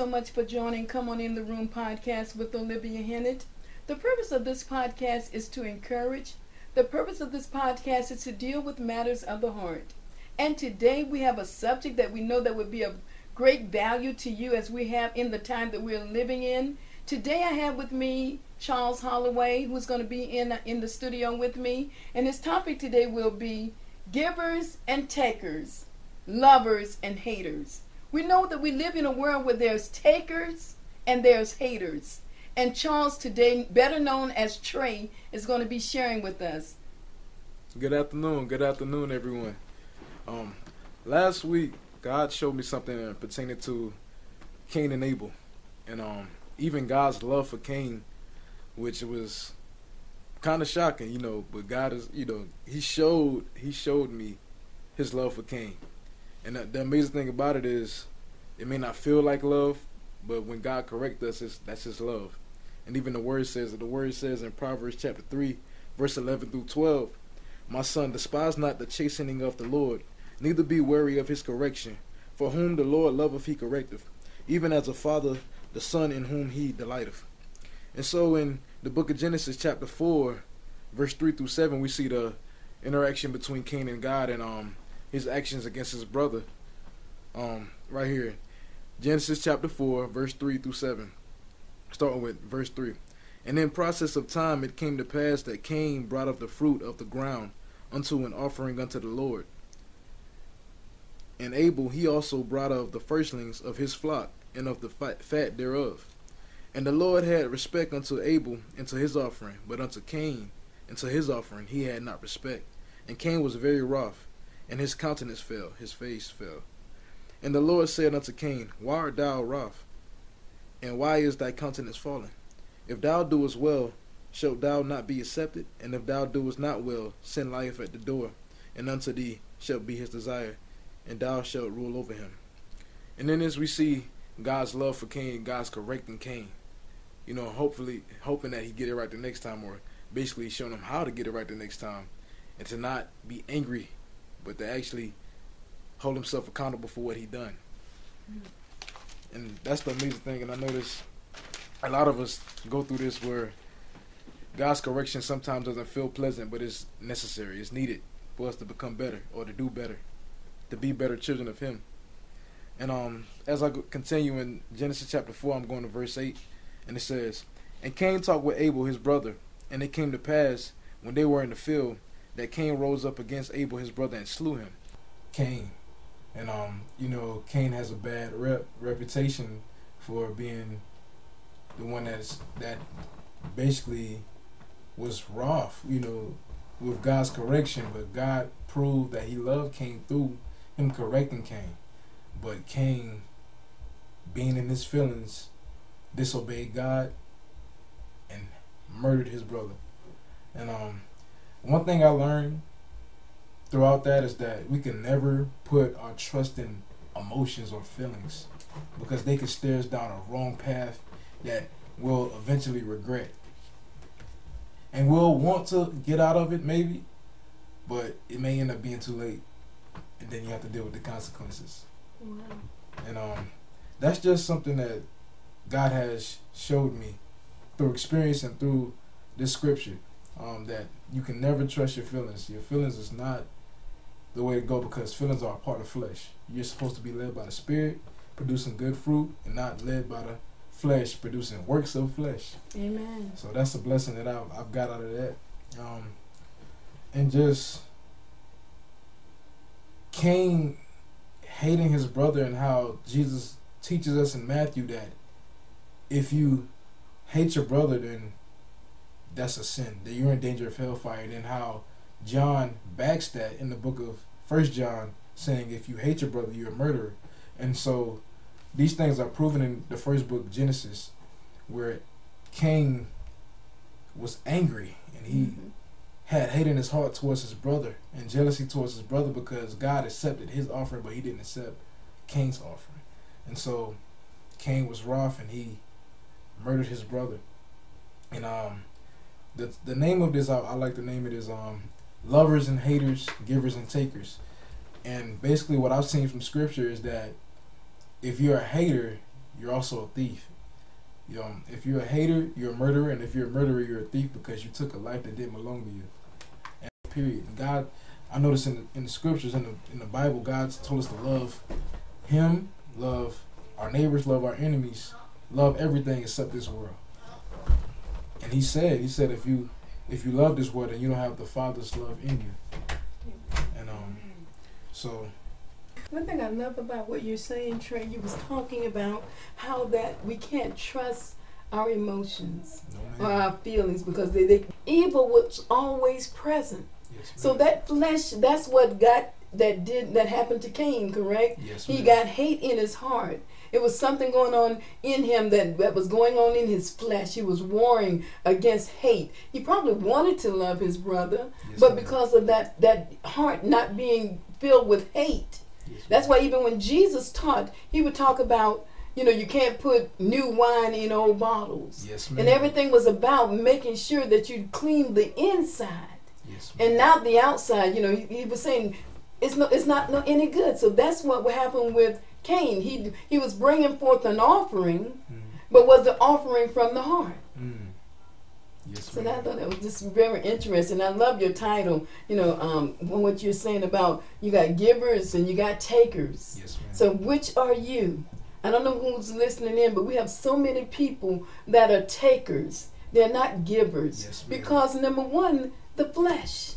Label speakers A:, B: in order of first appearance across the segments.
A: so much for joining Come On In the Room podcast with Olivia Hennett. The purpose of this podcast is to encourage. The purpose of this podcast is to deal with matters of the heart. And today we have a subject that we know that would be of great value to you as we have in the time that we're living in. Today I have with me Charles Holloway, who's going to be in in the studio with me, and his topic today will be givers and takers, lovers and haters. We know that we live in a world where there's takers and there's haters. And Charles today, better known as Trey, is going to be sharing with us.
B: Good afternoon. Good afternoon, everyone. Um, last week, God showed me something pertaining to Cain and Abel, and um, even God's love for Cain, which was kind of shocking, you know. But God is, you know, He showed He showed me His love for Cain, and the, the amazing thing about it is, it may not feel like love, but when God corrects us, it's, that's His love. And even the word says, that the word says in Proverbs chapter three, verse eleven through twelve, "My son, despise not the chastening of the Lord, neither be weary of His correction. For whom the Lord loveth, He correcteth, even as a father the son in whom He delighteth." And so, in the book of Genesis chapter four, verse three through seven, we see the interaction between Cain and God and um his actions against his brother. Um, right here, Genesis chapter four, verse three through seven. Starting with verse three. And in process of time it came to pass that Cain brought up the fruit of the ground unto an offering unto the Lord. And Abel he also brought of the firstlings of his flock and of the fat thereof. And the Lord had respect unto Abel and to his offering, but unto Cain and to his offering he had not respect. And Cain was very wroth, and his countenance fell, his face fell. And the Lord said unto Cain, Why art thou wroth? And why is thy countenance fallen? If thou doest well, shalt thou not be accepted? And if thou doest not well, sin lieth at the door, and unto thee shall be his desire, and thou shalt rule over him. And then as we see God's love for Cain, God's correcting Cain, you know, hopefully hoping that he get it right the next time, or basically showing him how to get it right the next time, and to not be angry, but to actually hold himself accountable for what he done. Mm-hmm and that's the amazing thing. And I notice a lot of us go through this where God's correction sometimes doesn't feel pleasant, but it's necessary. It's needed for us to become better or to do better, to be better children of Him. And um, as I continue in Genesis chapter four, I'm going to verse eight, and it says, "And Cain talked with Abel his brother, and it came to pass when they were in the field that Cain rose up against Abel his brother and slew him." Cain, and um, you know, Cain has a bad rep reputation for being the one that's that basically was wroth, you know, with God's correction, but God proved that he loved Cain through him correcting Cain. But Cain being in his feelings disobeyed God and murdered his brother. And um one thing I learned throughout that is that we can never put our trust in emotions or feelings because they can steer us down a wrong path that we'll eventually regret. And we'll want to get out of it maybe, but it may end up being too late. And then you have to deal with the consequences. Wow. And um that's just something that God has showed me through experience and through this scripture. Um, that you can never trust your feelings. Your feelings is not the way to go because feelings are a part of flesh. You're supposed to be led by the Spirit, producing good fruit, and not led by the flesh, producing works of flesh.
A: Amen.
B: So that's a blessing that I've, I've got out of that. Um, and just Cain hating his brother and how Jesus teaches us in Matthew that if you hate your brother, then that's a sin. That you're in danger of hellfire. And how John backs that in the book of First John, saying if you hate your brother, you're a murderer. And so these things are proven in the first book, Genesis, where Cain was angry and he mm-hmm. had hate in his heart towards his brother and jealousy towards his brother because God accepted his offering, but he didn't accept Cain's offering. And so Cain was wroth and he murdered his brother. And um, the the name of this I, I like to name it is um lovers and haters, givers and takers. And basically, what I've seen from scripture is that if you're a hater, you're also a thief. You know, if you're a hater, you're a murderer, and if you're a murderer, you're a thief because you took a life that didn't belong to you. And period. And God, I notice in the, in the scriptures in the in the Bible, God's told us to love Him, love our neighbors, love our enemies, love everything except this world. And He said, He said, if you if you love this world, then you don't have the Father's love in you. And um, so
A: One thing I love about what you're saying, Trey, you was talking about how that we can't trust our emotions
B: no
A: or our feelings because they, they evil was always present.
B: Yes,
A: So that flesh, that's what got that did that happened to Cain, correct?
B: yes,
A: He got hate in his heart. It was something going on in him that, that was going on in his flesh. He was warring against hate. He probably wanted to love his brother,
B: Yes,
A: but because of that that heart not being filled with hate.
B: Yes,
A: That's why even when Jesus taught, he would talk about, you know, you can't put new wine in old bottles.
B: Yes.
A: And everything was about making sure that you clean the inside
B: Yes,
A: and not the outside. You know, he, he was saying it's no, it's not no, any good. So that's what happened with Cain. He he was bringing forth an offering,
B: Mm,
A: but was the offering from the heart.
B: mm. Yes,
A: So I thought that was just very interesting. I love your title. You know, um, what you're saying about you got givers and you got takers.
B: Yes, ma'am.
A: So which are you? I don't know who's listening in, but we have so many people that are takers. They're not givers
B: Yes,
A: because number one, the flesh.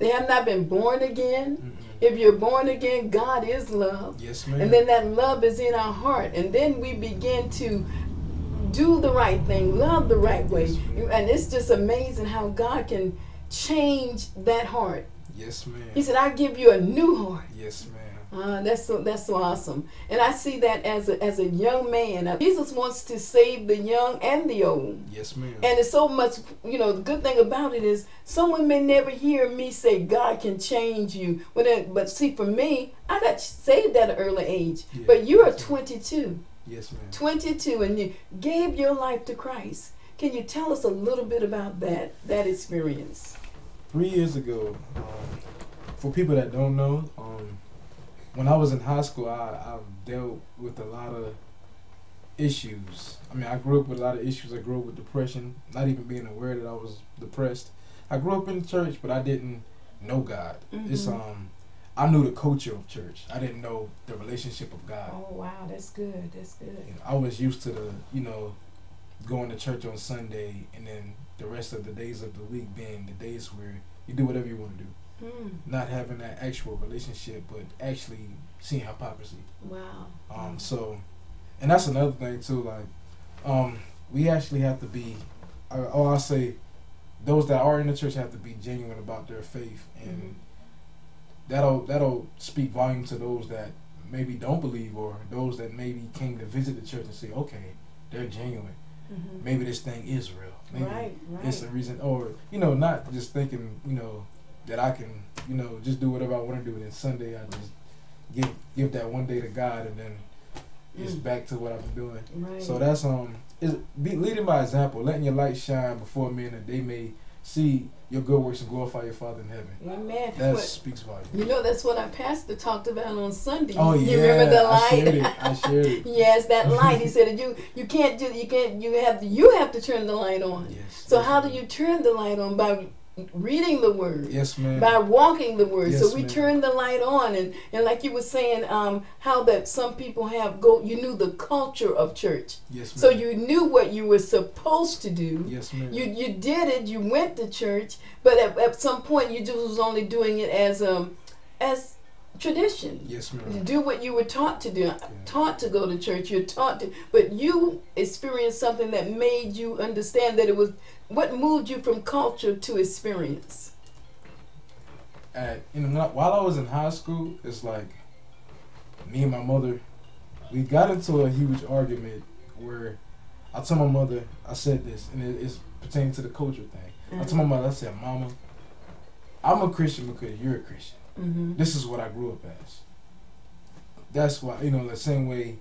A: They have not been born again.
B: mm, mm.
A: If you're born again, God is love.
B: Yes, ma'am.
A: And then that love is in our heart. And then we begin to do the right thing, love the right way.
B: Yes.
A: And it's just amazing how God can change that heart.
B: yes, ma'am.
A: He said, I give you a new heart.
B: yes, ma'am.
A: Uh, that's so that's so awesome, and I see that as a as a young man, uh, Jesus wants to save the young and the old.
B: Yes, ma'am.
A: And it's so much, you know, the good thing about it is someone may never hear me say God can change you. But, it, but see, for me, I got saved at an early age.
B: Yeah,
A: But you are 22,
B: yes, ma'am.
A: 22, and you gave your life to Christ. Can you tell us a little bit about that, that experience?
B: Three years ago, um, for people that don't know, um, when I was in high school, I, I dealt with a lot of issues. I mean, I grew up with a lot of issues. I grew up with depression, not even being aware that I was depressed. I grew up in church, but I didn't know God. It's
A: Mhm.
B: um, I knew the culture of church. I didn't know the relationship of God.
A: Oh, wow, that's good. That's good.
B: You know, I was used to the, you know, going to church on Sunday and then the rest of the days of the week being the days where you do whatever you want to do.
A: Mm,
B: Not having that actual relationship, but actually seeing hypocrisy.
A: wow.
B: Um, so, and that's another thing too. Like, um, we actually have to be, or or I'll say, those that are in the church have to be genuine about their faith, and
A: Mhm.
B: that'll that'll speak volume to those that maybe don't believe, or those that maybe came to visit the church and say, okay, they're genuine.
A: Mhm.
B: Maybe this thing is real. Maybe
A: Right, right.
B: it's a reason, or you know, not just thinking, you know, that I can, you know, just do whatever I want to do. And then Sunday, I just give give that one day to God, and then it's
A: Mm.
B: back to what I've been doing.
A: Right.
B: So that's um, is be leading by example, letting your light shine before men, that they may see your good works and glorify your Father in heaven.
A: Amen.
B: That
A: But-
B: speaks volume.
A: You know, that's what our pastor talked about on Sunday.
B: Oh yeah,
A: You remember the
B: I shared it.
A: light?
B: I shared it.
A: yes, that light. He said you you can't do you can't you have to you have to turn the light on.
B: Yes.
A: So
B: yes,
A: how do you turn the light on by reading the word?
B: Yes, ma'am.
A: By walking the word,
B: Yes,
A: so
B: we
A: turn the light on, and and like you were saying, um, how that some people have go. You knew the culture of church,
B: yes, ma'am.
A: so you knew what you were supposed to do.
B: Yes, ma'am.
A: You you did it. You went to church, but at, at some point you just was only doing it as um as tradition.
B: yes, ma'am.
A: do what you were taught to do. Taught to go to church. You're taught to, but you experienced something that made you understand that it was what moved you from culture to experience.
B: At you know, while I was in high school, it's like me and my mother, we got into a huge argument where I told my mother, I said this, and it, it's pertaining to the culture thing. I told my mother, I said, Mama, I'm a Christian because you're a Christian.
A: Mm-hmm.
B: This is what I grew up as. That's why you know the same way.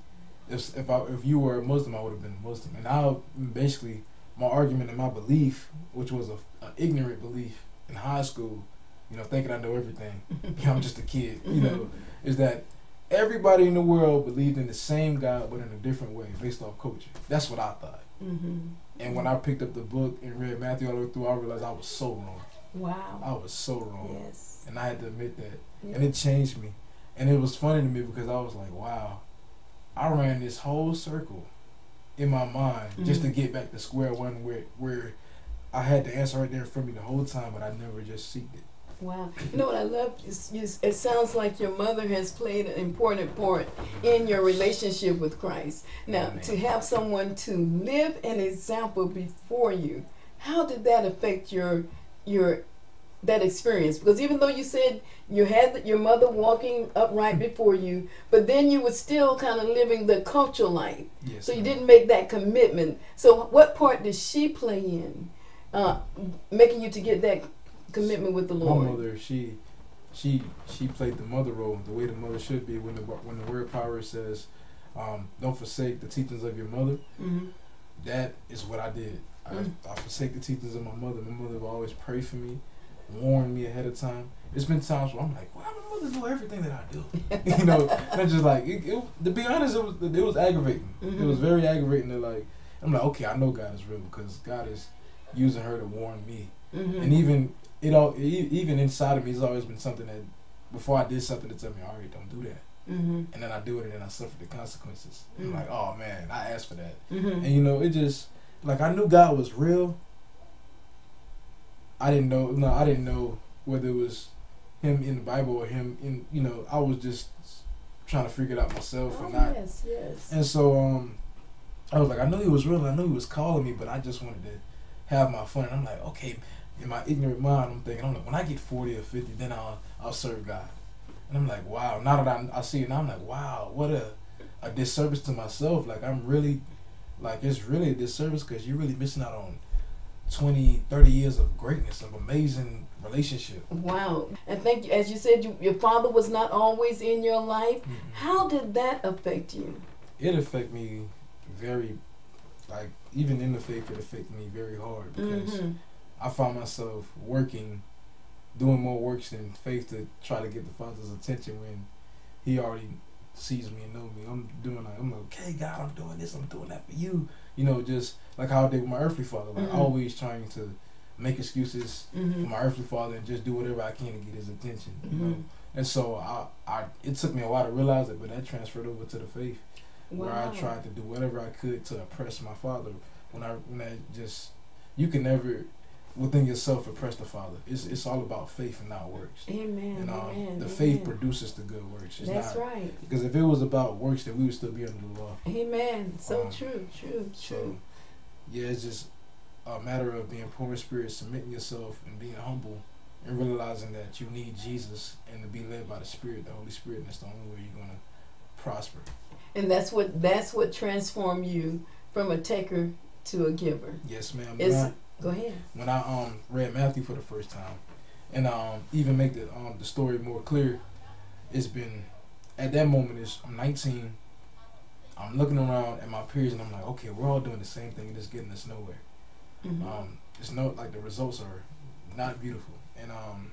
B: If if I if you were a Muslim, I would have been a Muslim. And I basically my argument and my belief, which was a, a ignorant belief in high school, you know, thinking I know everything. you know, I'm just a kid. You know, is that everybody in the world believed in the same God, but in a different way, based off culture. That's what I thought.
A: Mm-hmm.
B: And when I picked up the book and read Matthew all the way through, I realized I was so wrong.
A: Wow.
B: I was so wrong,
A: Yes.
B: and I had to admit that.
A: Yeah.
B: And it changed me. And it was funny to me because I was like, wow, I ran this whole circle in my mind just mm-hmm. to get back to square one where where I had the answer right there for me the whole time, but I never just seeked it.
A: Wow. You know what I love? Is, is, it sounds like your mother has played an important part in your relationship with Christ. Now,
B: Amen.
A: to have someone to live an example before you, how did that affect your your that experience? Because even though you said you had your mother walking upright before you, but then you were still kind of living the cultural life.
B: Yes.
A: So you didn't make that commitment. So what part did she play in uh, making you to get that commitment with the
B: My
A: Lord?
B: mother, she, she, she played the mother role the way the mother should be. When the when the word power says, um, "Don't forsake the teachings of your mother,"
A: hmm
B: that is what I did. I,
A: Mm.
B: I forsake the teachings of my mother. My mother would always pray for me, warn me ahead of time. It's been times where I'm like, "Why my mother know everything that I do?" you know, and I'm just like, it, it, to be honest, it was it was aggravating. It was
A: Mhm.
B: very aggravating. To like, I'm like, okay, I know God is real because God is using her to warn me.
A: hmm
B: And even it all, even inside of me, has always been something that before I did something to tell me, all right, don't do that.
A: hmm
B: And then I do it, and then I suffer the consequences. I'm like, oh man, I asked for that.
A: hmm
B: And you know, it just like I knew God was real. I didn't know. No, I didn't know whether it was Him in the Bible or Him in. You know, I was just trying to figure it out myself
A: Oh,
B: and not.
A: yes, yes.
B: And so, um, I was like, I knew He was real. I knew He was calling me, but I just wanted to have my fun. And I'm like, okay, in my ignorant mind, I'm thinking, I'm like, when I get 40 or 50, then I'll I'll serve God. And I'm like, wow. Now that I, I see it now, I'm like, wow, what a a disservice to myself. Like I'm really, like it's really a disservice because you're really missing out on 20, 30 years of greatness, of amazing relationship.
A: Wow. And thank you. As you said, you, your father was not always in your life. How did that affect you?
B: It affected me very, like even in the faith, it affected me very hard because
A: hmm
B: I found myself working, doing more works than faith to try to get the Father's attention when He already sees me and knows me. I'm doing like I'm like, okay, God, I'm doing this, I'm doing that for you. You know, just like how I did with my earthly father, like
A: Mhm.
B: always trying to make excuses for
A: hmm
B: my earthly father and just do whatever I can to get his attention. You know,
A: Mhm.
B: and so I, I, it took me a while to realize it, but that transferred over to the faith where I tried to do whatever I could to oppress my father. When I when I just you can never within yourself oppress the father. It's it's all about faith and not works.
A: Amen.
B: And um,
A: amen.
B: the
A: amen.
B: faith produces the good works. It's
A: That's
B: not
A: right.
B: because if it was about works, then we would still be under the law.
A: Amen. So
B: Um,
A: true, true,
B: So
A: true.
B: yeah, it's just a matter of being poor in spirit, submitting yourself, and being humble, and realizing that you need Jesus and to be led by the Spirit, the Holy Spirit. And that's the only way you're gonna prosper.
A: And that's what that's what transformed you from a taker to a giver.
B: Yes, ma'am.
A: Is-
B: When I-
A: Go ahead.
B: when I um read Matthew for the first time, and um even make the um the story more clear, it's been at that moment is I'm 19. I'm looking around at my peers and I'm like, okay, we're all doing the same thing and it's getting us nowhere.
A: Mhm.
B: Um, it's no like the results are not beautiful, and um,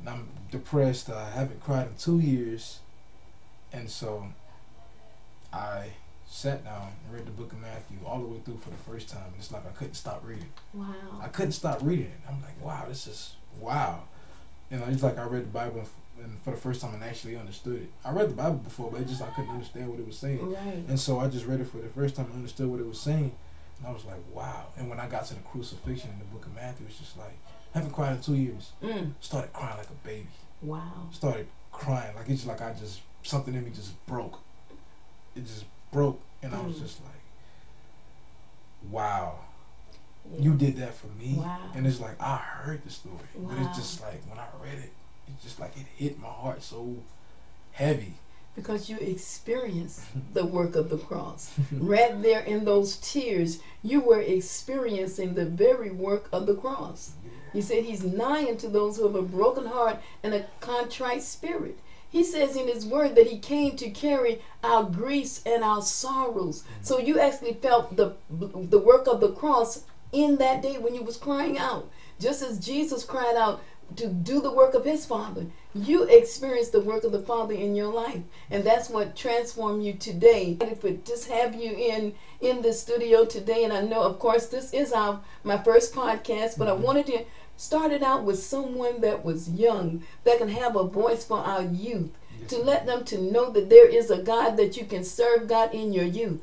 B: and I'm depressed. I haven't cried in two years, and so I sat down and read the book of Matthew all the way through for the first time. And it's like I couldn't stop reading.
A: Wow.
B: I couldn't stop reading it. I'm like, wow, this is wow. And it's like I read the Bible and for the first time and actually understood it. I read the Bible before, but it just I couldn't understand what it was saying.
A: Right.
B: And so I just read it for the first time and understood what it was saying. And I was like, wow. And when I got to the crucifixion in the book of Matthew, it's just like, I haven't cried in two years.
A: Mm.
B: Started crying like a baby.
A: Wow.
B: Started crying. Like it's just like I just, something in me just broke. It just broke. And I was
A: Mm.
B: just like, wow.
A: Yeah.
B: You did that for me.
A: Wow.
B: And it's like, I heard the story. But it's just like, when I read it, it's just like it hit my heart so heavy.
A: because you experienced the work of the cross. right there in those tears, you were experiencing the very work of the cross. He said he's nigh unto those who have a broken heart and a contrite spirit. He says in his word that he came to carry our griefs and our sorrows. So you actually felt the the work of the cross in that day when you was crying out. Just as Jesus cried out to do the work of his father. You experience the work of the Father in your life, and that's what transformed you today. If we just have you in in the studio today, and I know, of course, this is our my first podcast, but mm-hmm. I wanted to start it out with someone that was young that can have a voice for our youth yes. to let them to know that there is a God that you can serve God in your youth.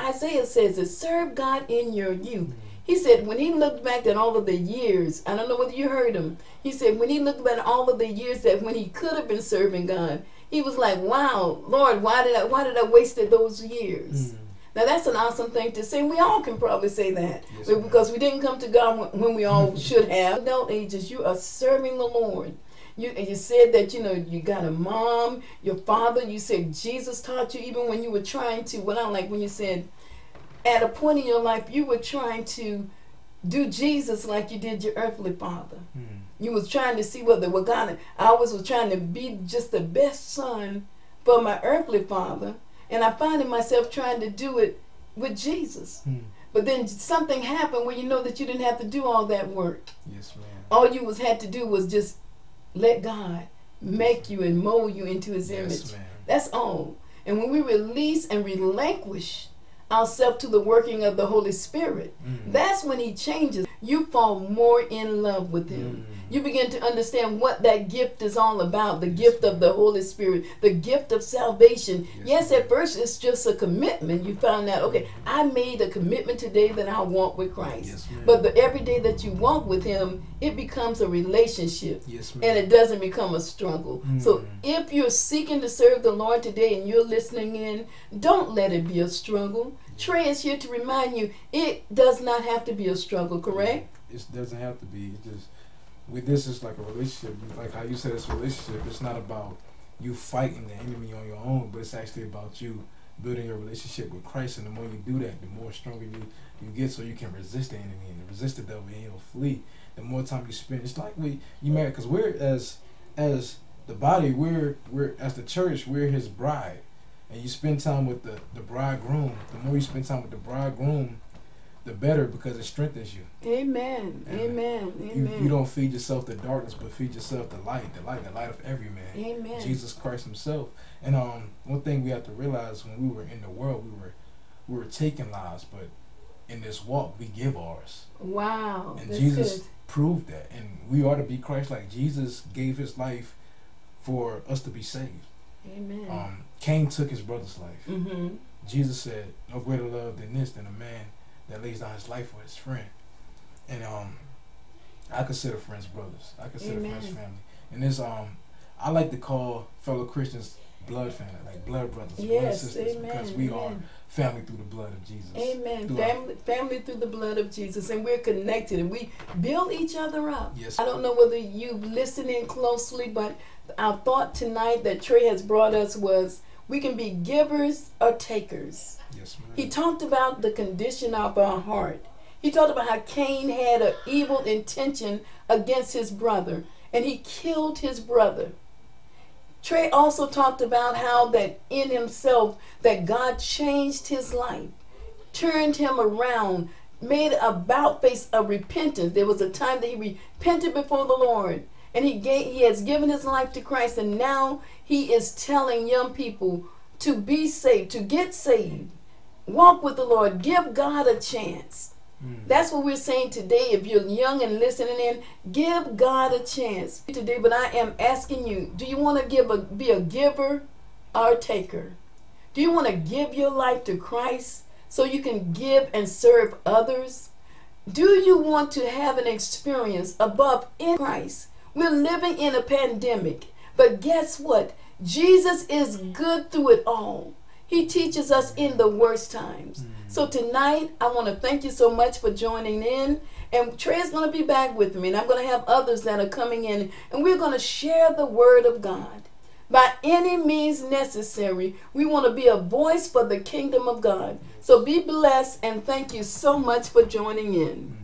A: Isaiah says it, serve God in your youth. Mm-hmm. He said when he looked back at all of the years, I don't know whether you heard him. He said when he looked back at all of the years that when he could have been serving God, he was like, "Wow, Lord, why did I why did I wasted those years?" Mm. Now that's an awesome thing to say. We all can probably say that yes, because we didn't come to God when we all should have. Adult ages, you are serving the Lord. You you said that you know you got a mom, your father. You said Jesus taught you even when you were trying to. Well, I like when you said at a point in your life you were trying to do Jesus like you did your earthly father. Mm. You was trying to see whether what God I always was trying to be just the best son for my earthly father, and I finding myself trying to do it with Jesus. Mm. But then something happened where you know that you didn't have to do all that work.
B: Yes, ma'am.
A: All you was had to do was just let God make you and mold you into His image. Yes, That's all. And when we release and relinquish ourselves to the working of the Holy Spirit, mm. that's when He changes. You fall more in love with Him. Mm. You begin to understand what that gift is all about the gift of the Holy Spirit, the gift of salvation. Yes, yes at first it's just a commitment. You found out, okay, I made a commitment today that I walk with Christ. Yes, but the every day that you walk with Him, it becomes a relationship.
B: Yes,
A: and it doesn't become a struggle. Mm. So if you're seeking to serve the Lord today and you're listening in, don't let it be a struggle. Trey is here to remind you it does not have to be a struggle, correct?
B: It doesn't have to be. It just with this, it's like a relationship. Like how you said, it's a relationship. It's not about you fighting the enemy on your own, but it's actually about you building your relationship with Christ. And the more you do that, the more stronger you you get, so you can resist the enemy and resist the devil, and he'll flee. The more time you spend, it's like we you married because we're as as the body, we're we're as the church, we're His bride and you spend time with the, the bridegroom, the more you spend time with the bridegroom, the better because it strengthens you.
A: Amen. And Amen.
B: You, you don't feed yourself the darkness, but feed yourself the light, the light, the light of every man.
A: Amen.
B: Jesus Christ Himself. And um, one thing we have to realize when we were in the world, we were we were taking lives, but in this walk, we give ours.
A: Wow.
B: And Jesus good. proved that, and we ought to be Christ like. Jesus gave His life for us to be saved.
A: Amen.
B: Um, Cain took his brother's life.
A: Mm-hmm.
B: Jesus said, "No greater love than this than a man that lays down his life for his friend." And um, I consider friends brothers. I consider Amen. friends family. And this um, I like to call fellow Christians blood family, like blood brothers, yes, blood sisters, Amen. because we Amen. are family through the blood of Jesus.
A: Amen. Family, family through the blood of Jesus, and we're connected, and we build each other up.
B: Yes.
A: I don't know whether you listening closely, but our thought tonight that Trey has brought us was we can be givers or takers.
B: Yes, ma'am.
A: He talked about the condition of our heart. He talked about how Cain had an evil intention against his brother, and he killed his brother. Trey also talked about how that in himself that God changed his life, turned him around, made about face of repentance. There was a time that he repented before the Lord and he gave, he has given his life to Christ and now he is telling young people to be saved, to get saved. Walk with the Lord, give God a chance. Mm. That's what we're saying today. If you're young and listening in, give God a chance today. But I am asking you, do you want to give a be a giver or a taker? Do you want to give your life to Christ so you can give and serve others? Do you want to have an experience above in Christ? We're living in a pandemic, but guess what? Jesus is good through it all. He teaches us in the worst times. Mm. So tonight, I want to thank you so much for joining in. And Trey's going to be back with me, and I'm going to have others that are coming in, and we're going to share the Word of God. By any means necessary, we want to be a voice for the kingdom of God. So be blessed, and thank you so much for joining in.